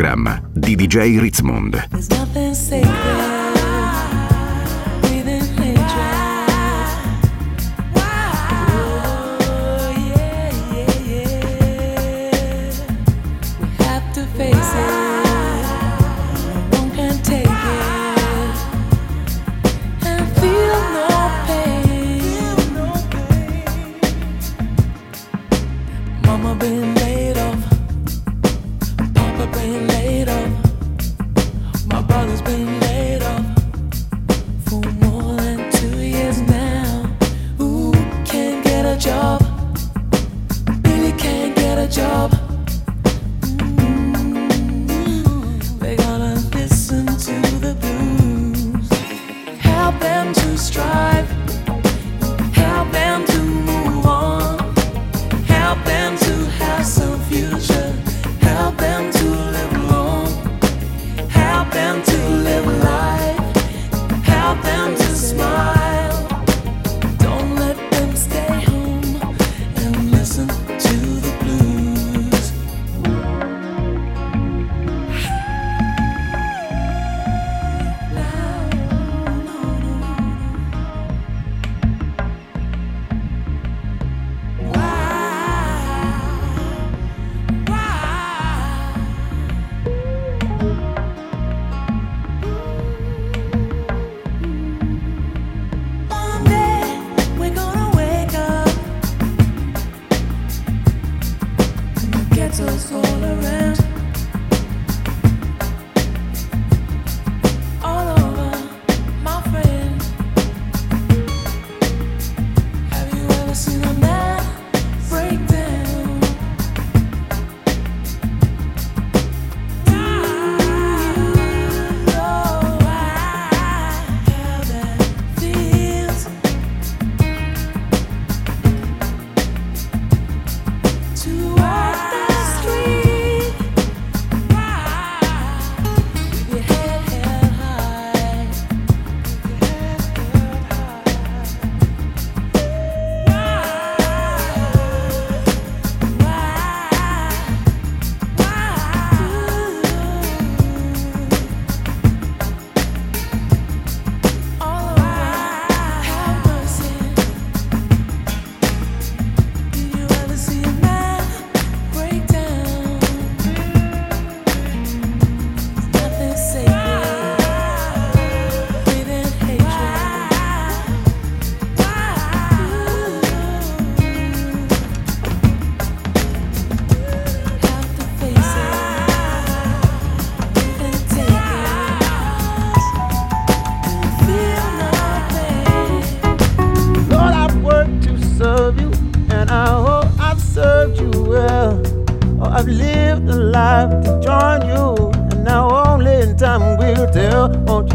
Programma di DJ Ritzmond.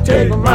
Take my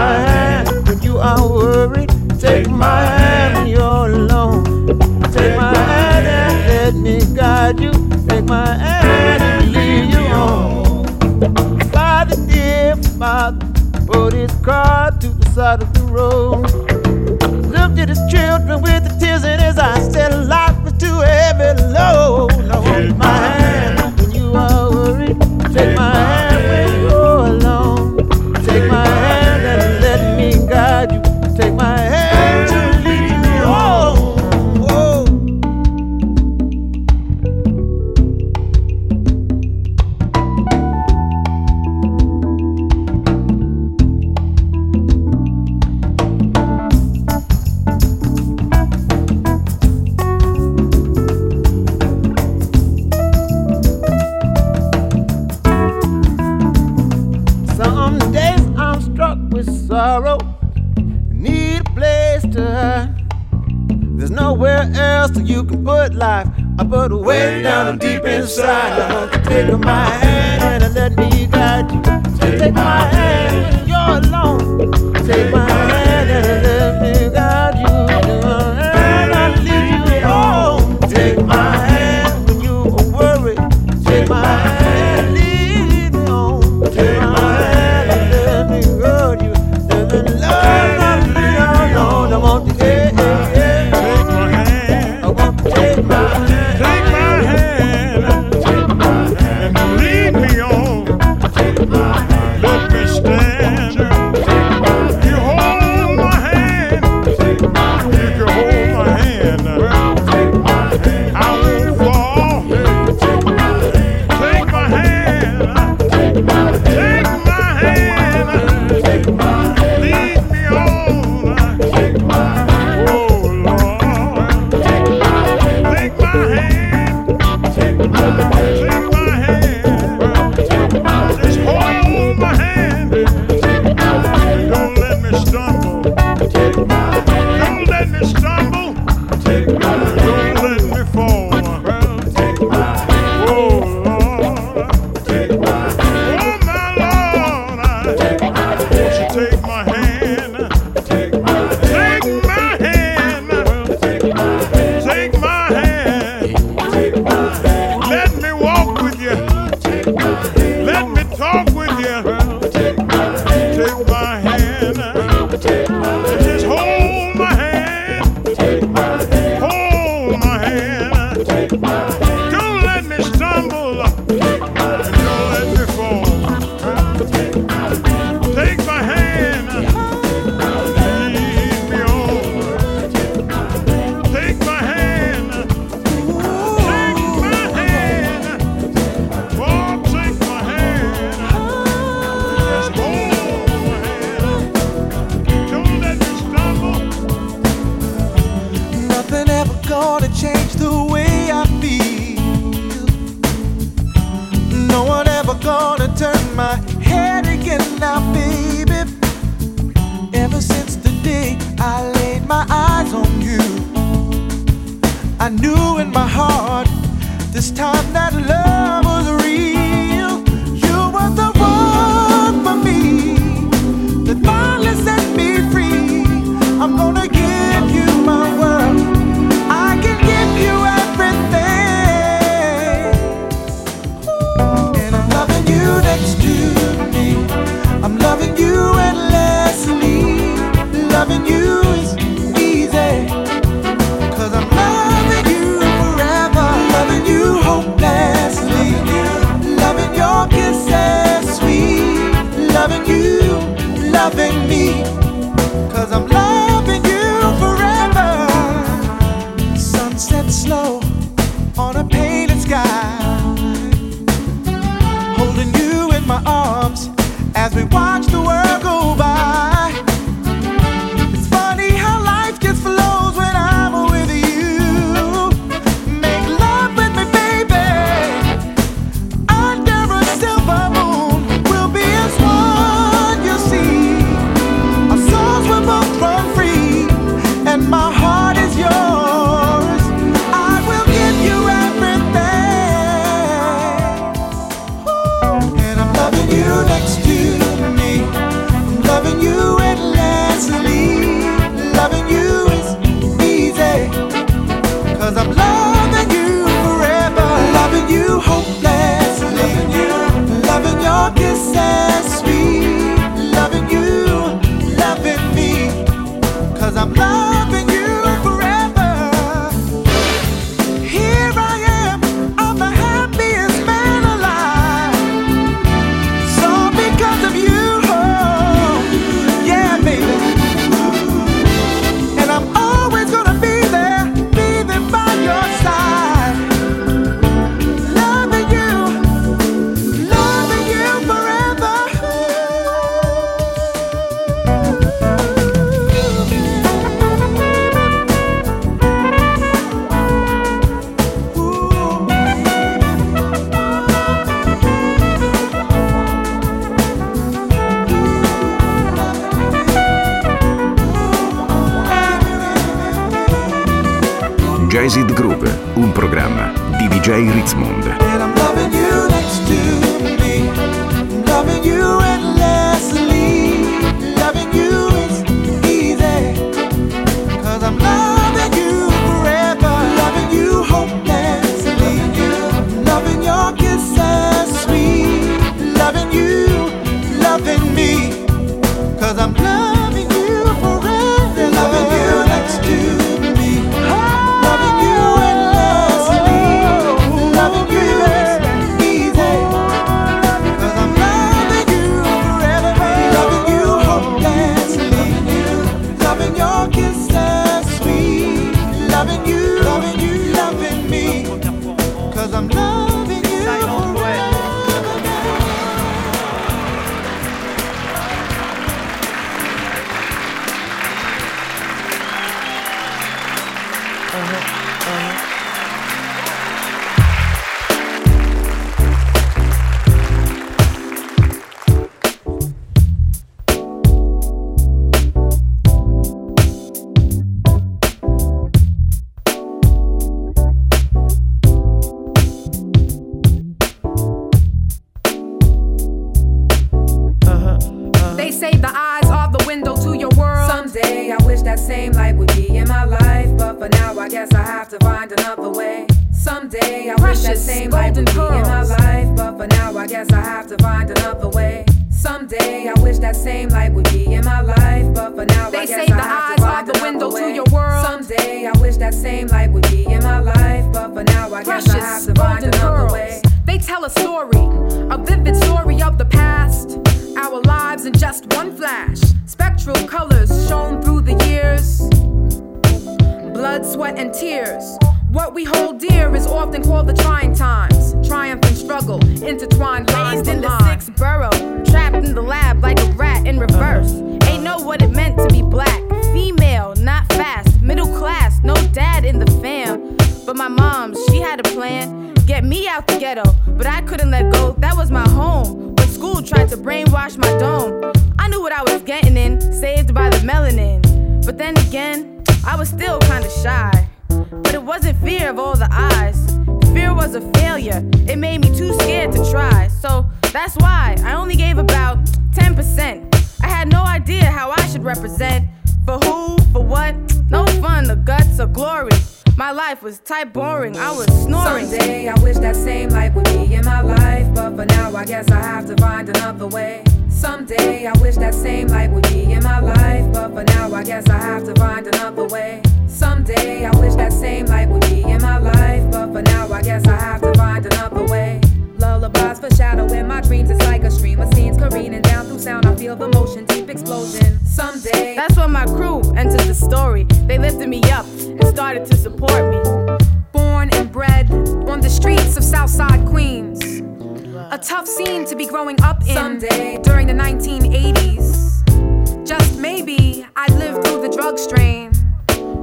drug strain.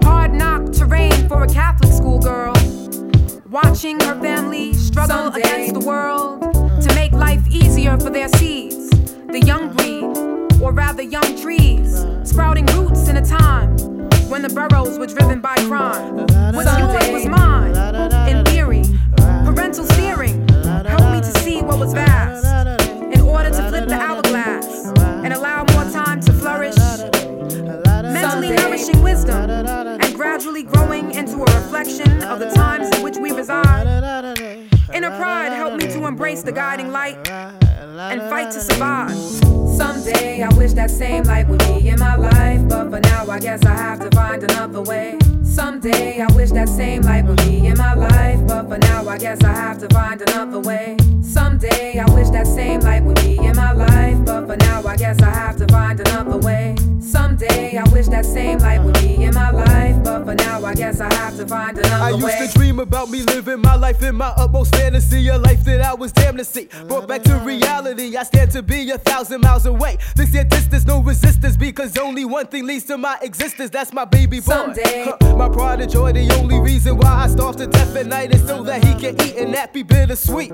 Hard knock terrain for a Catholic schoolgirl. Watching her family struggle Someday. against the world to make life easier for their seeds. The young breed, or rather young trees, sprouting roots in a time when the boroughs were driven by crime. What's yours was mine, in theory. Parental steering helped me to see what was vast. In order to flip the hourglass and allow more time to flourish, mentally nourishing wisdom and gradually growing into a reflection of the times in which we reside. Inner pride helped me to embrace the guiding light and fight to survive. Someday I wish that same light would be in my life, but for now I guess I have to find another way. Someday I wish that same light would be in my life, but for now I guess I have to find another way. Someday I wish that same light would be in my life, but for now I guess I have to find another way. Someday I wish that same light would be in my life, but for now I guess I have to find another way. I used to dream about me living my life in my utmost fantasy, a life that I was damned to see. Brought back to reality, I stand to be a thousand miles away. This year distance, no resistance, because only one thing leads to my existence. That's my baby boy. Someday. Huh, my pride and joy, the only reason why I starve to death at night is so that he can eat and that be bittersweet.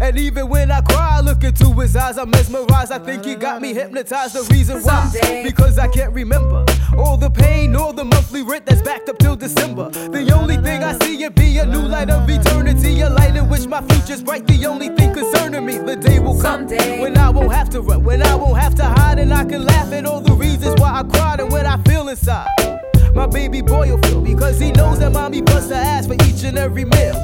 And even when I cry, I look into his eyes, I'm mesmerized. I think he got me hypnotized. The reason why, because I can't remember all the pain, all the monthly rent that's backed up till December. The only thing I see it be a new light of eternity, a light in which my future's bright. The only thing concerning me, the day will come Someday. when I won't have to run, when I won't have to hide, and I can laugh at all the reasons why I cried and what I feel inside. My baby boy will feel because he knows that mommy busts her ass for each and every meal.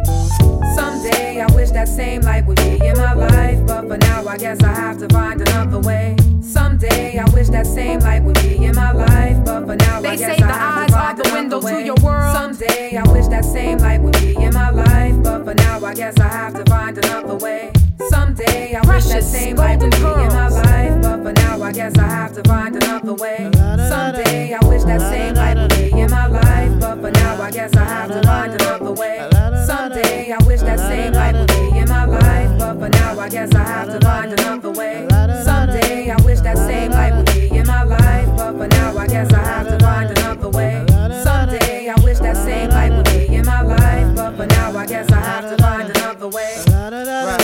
Someday I wish that same light would be in my life, but for now I guess I have to find another way. Someday I wish that same light would be in my life, but for now They I guess say I the have eyes to are find the another window to your world. Someday I wish that same light would be in my life, but for now I guess I have to find another way. Someday I wish that same light would be in my life, but for now I guess I have to find another way. Someday I wish that same light would be in my life, but for now I guess I have to find another way. Someday I wish that same light would be in my life, but for now I guess I have to find another way. Someday I wish that same light would be in my life, but for now I guess I have to find another way. Someday I wish that same light would be in my life, but for now I guess I have to find another way. Merci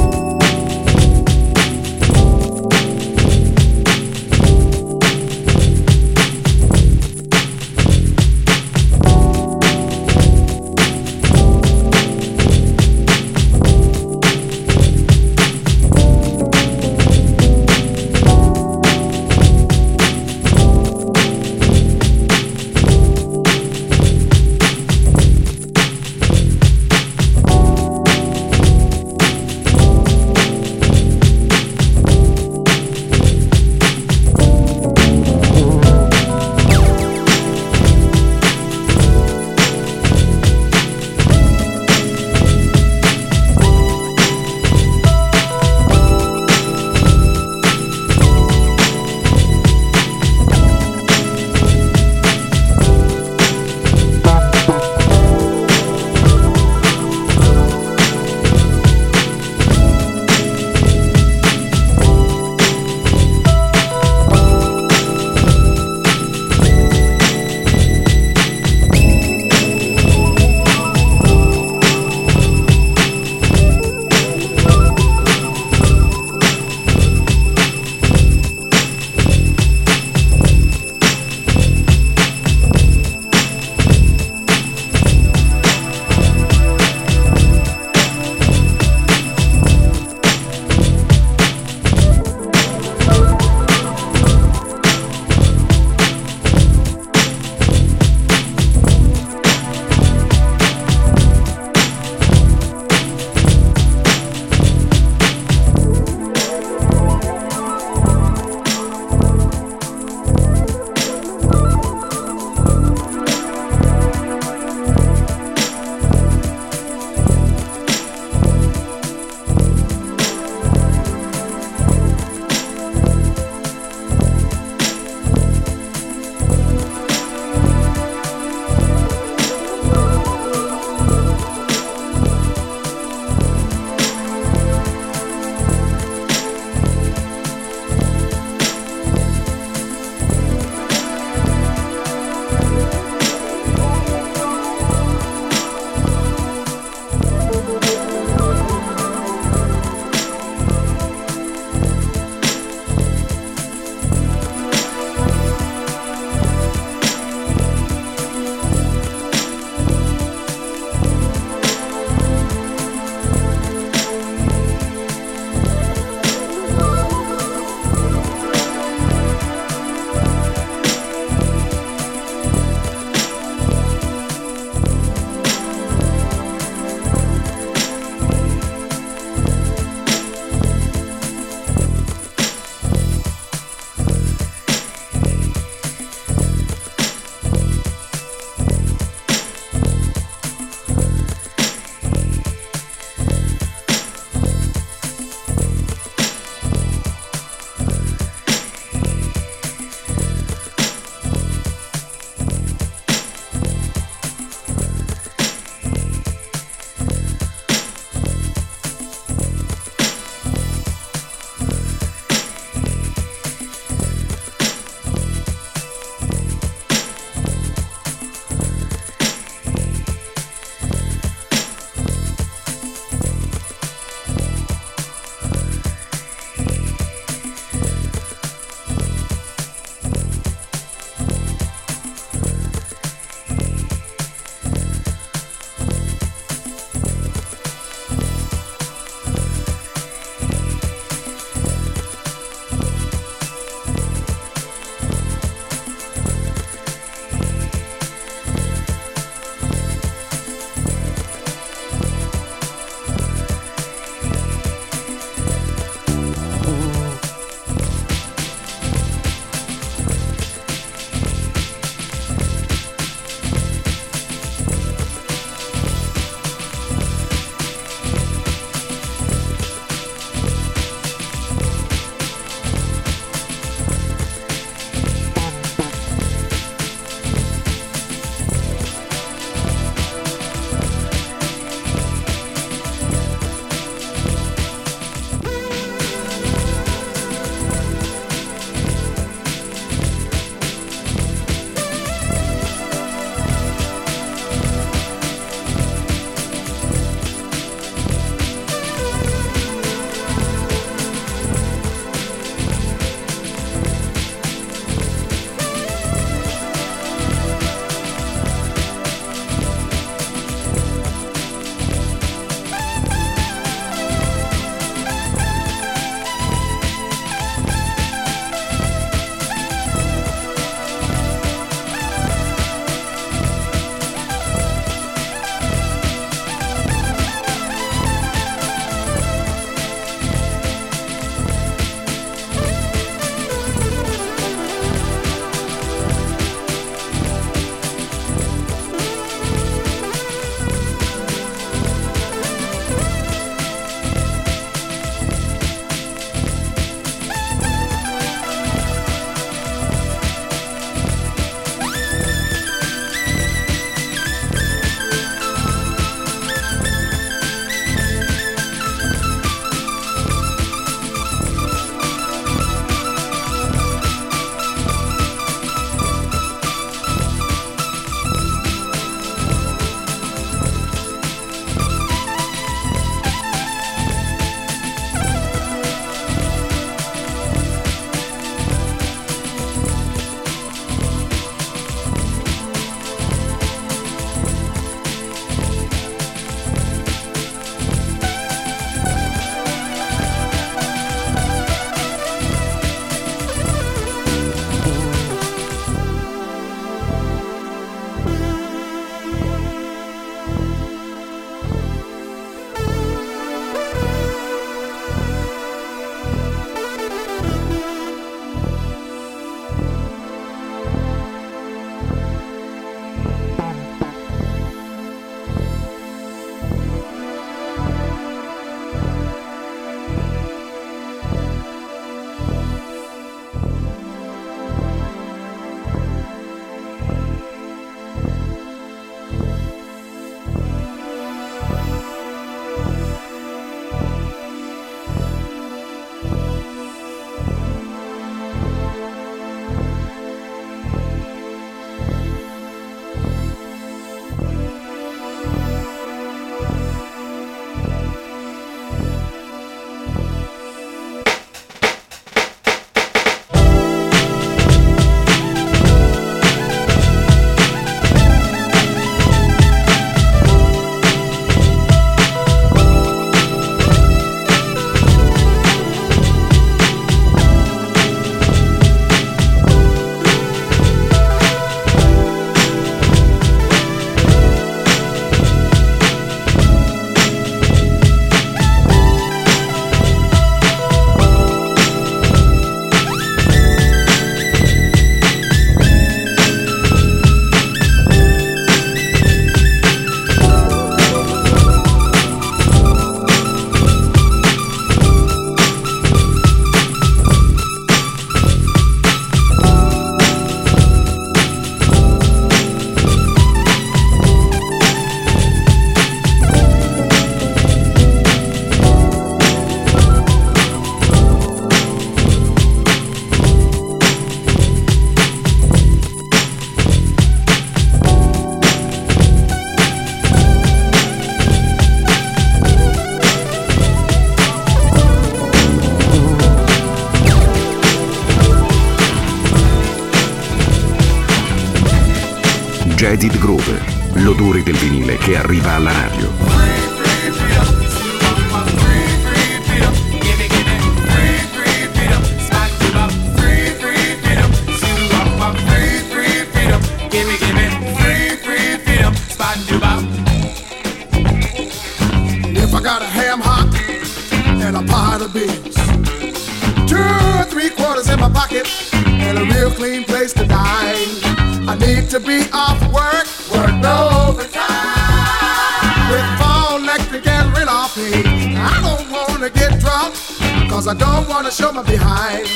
Cause I don't wanna show my behind.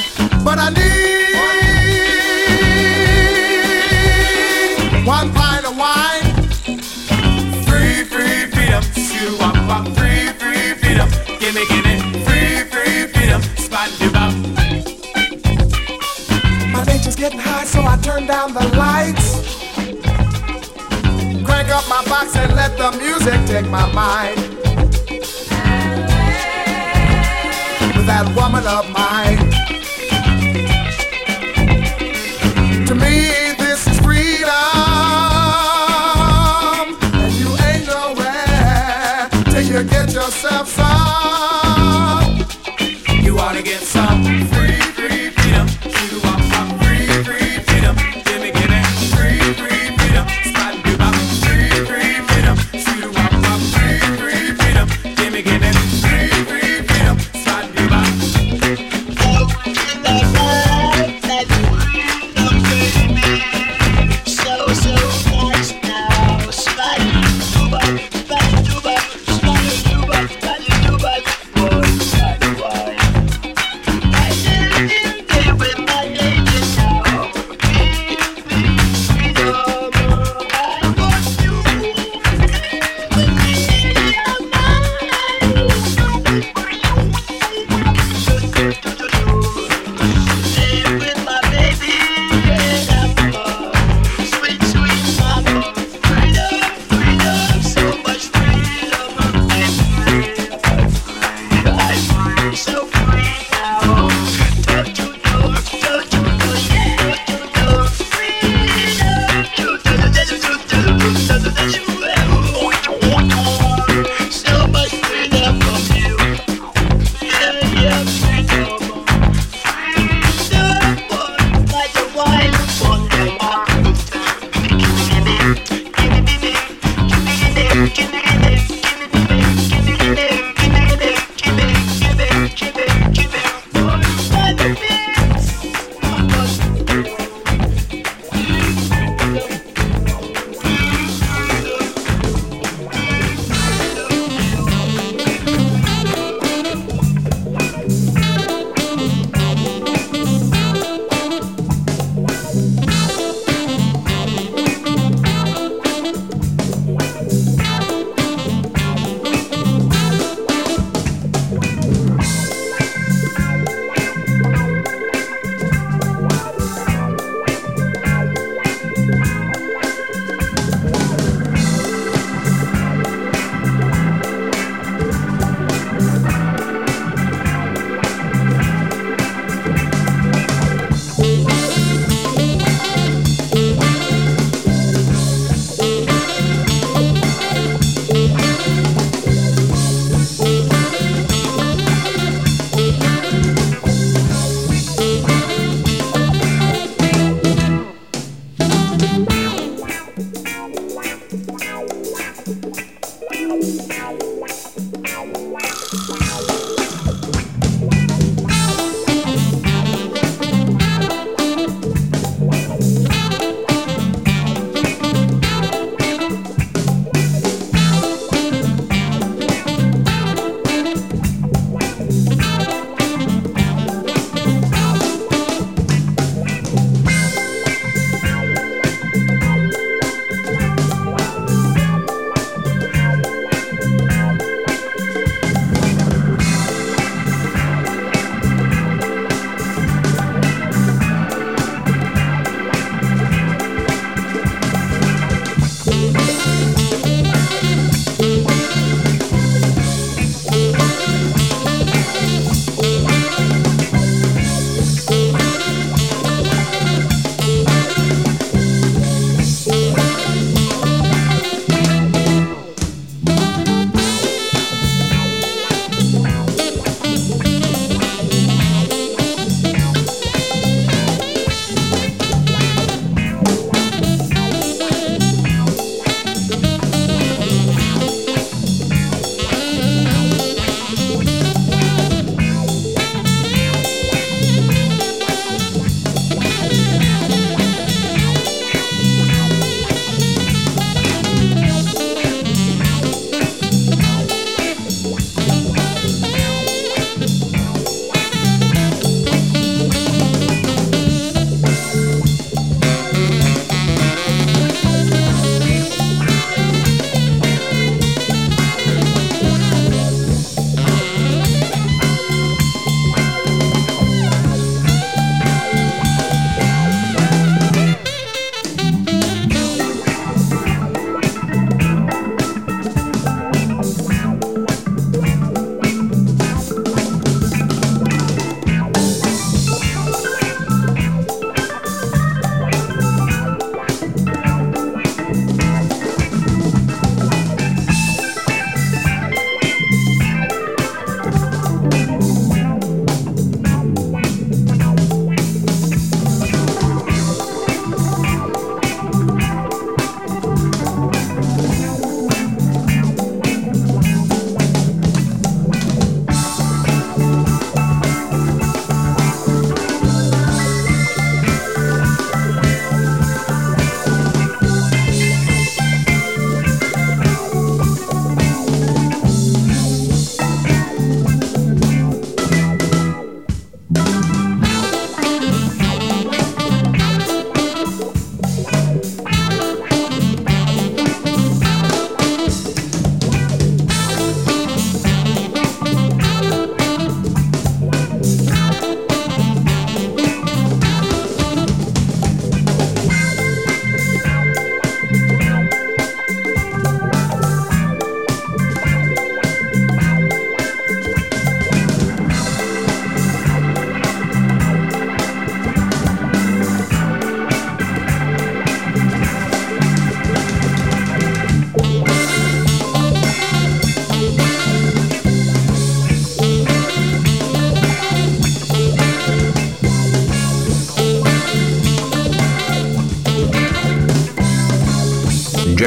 But I need One pint of wine. Free, free, freedom Shoo, wop, wop. Free, free, freedom Gimme, gimme. Free, free, freedom Spot, you bop My nature's getting high So I turn down the lights relax and let the music take my mind. With that woman of mine.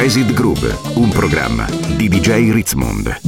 Jazzed Groove, un programma di DJ Ritzmond.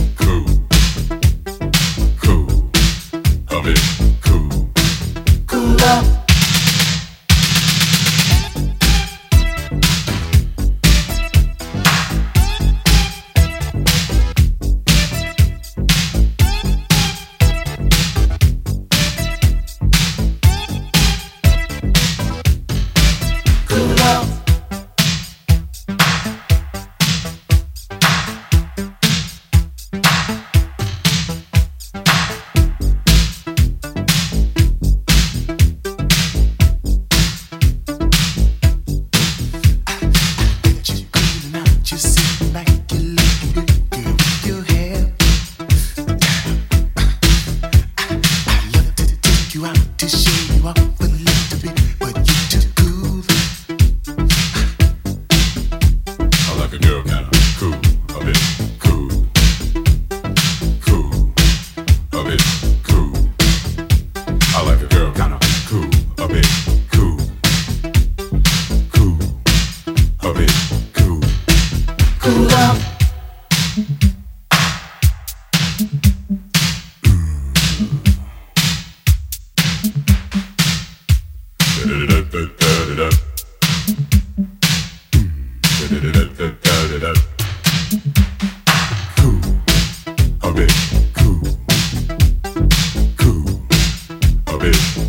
it.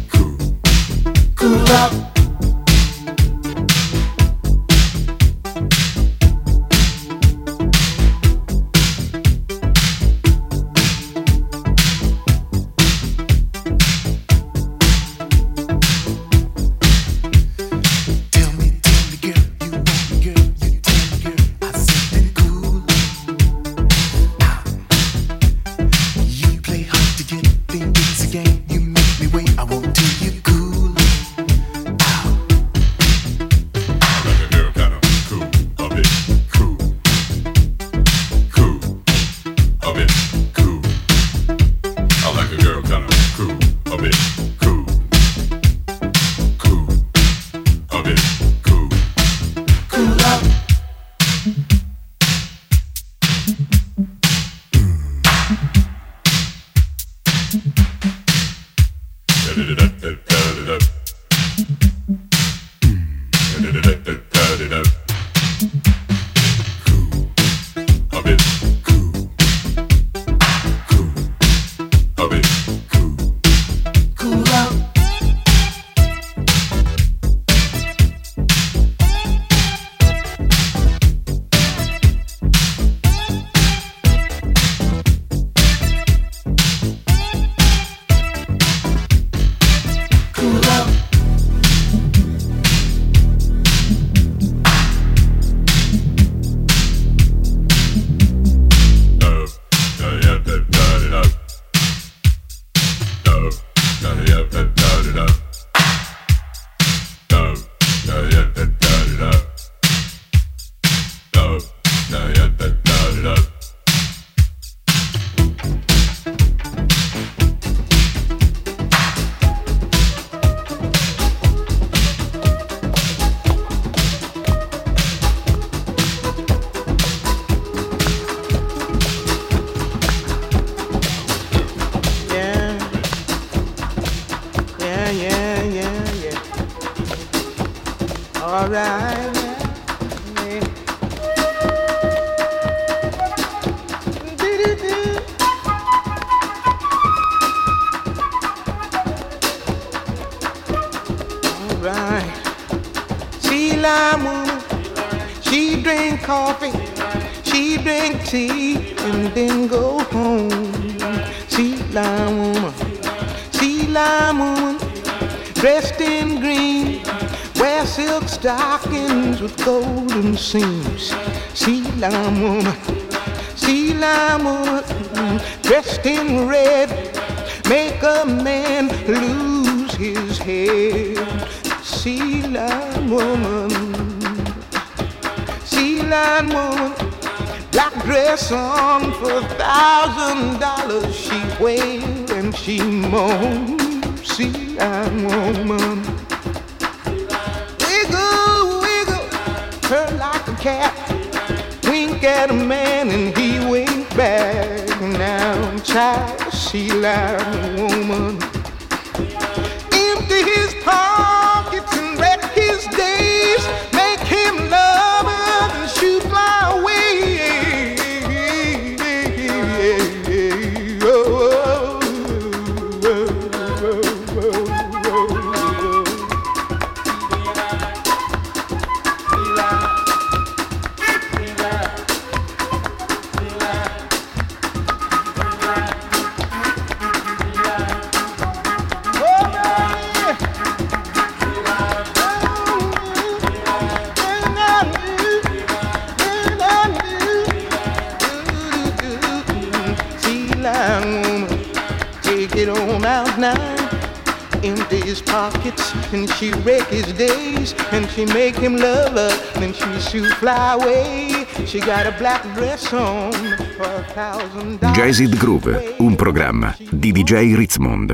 All with golden seams. Sea lime woman, sea lime woman, dressed in red, make a man lose his head. Sea lime woman, sea lime woman. Black dress on for a thousand dollars. She wailed and she moaned. See, I'm woman. Cat. Wink at a man and he wink back. Now, child, she like a woman. Him love her. Then she shoot fly away. She got a black dress on for a thousand dollars. Jazz It Groove, un programma di DJ Ritzmond.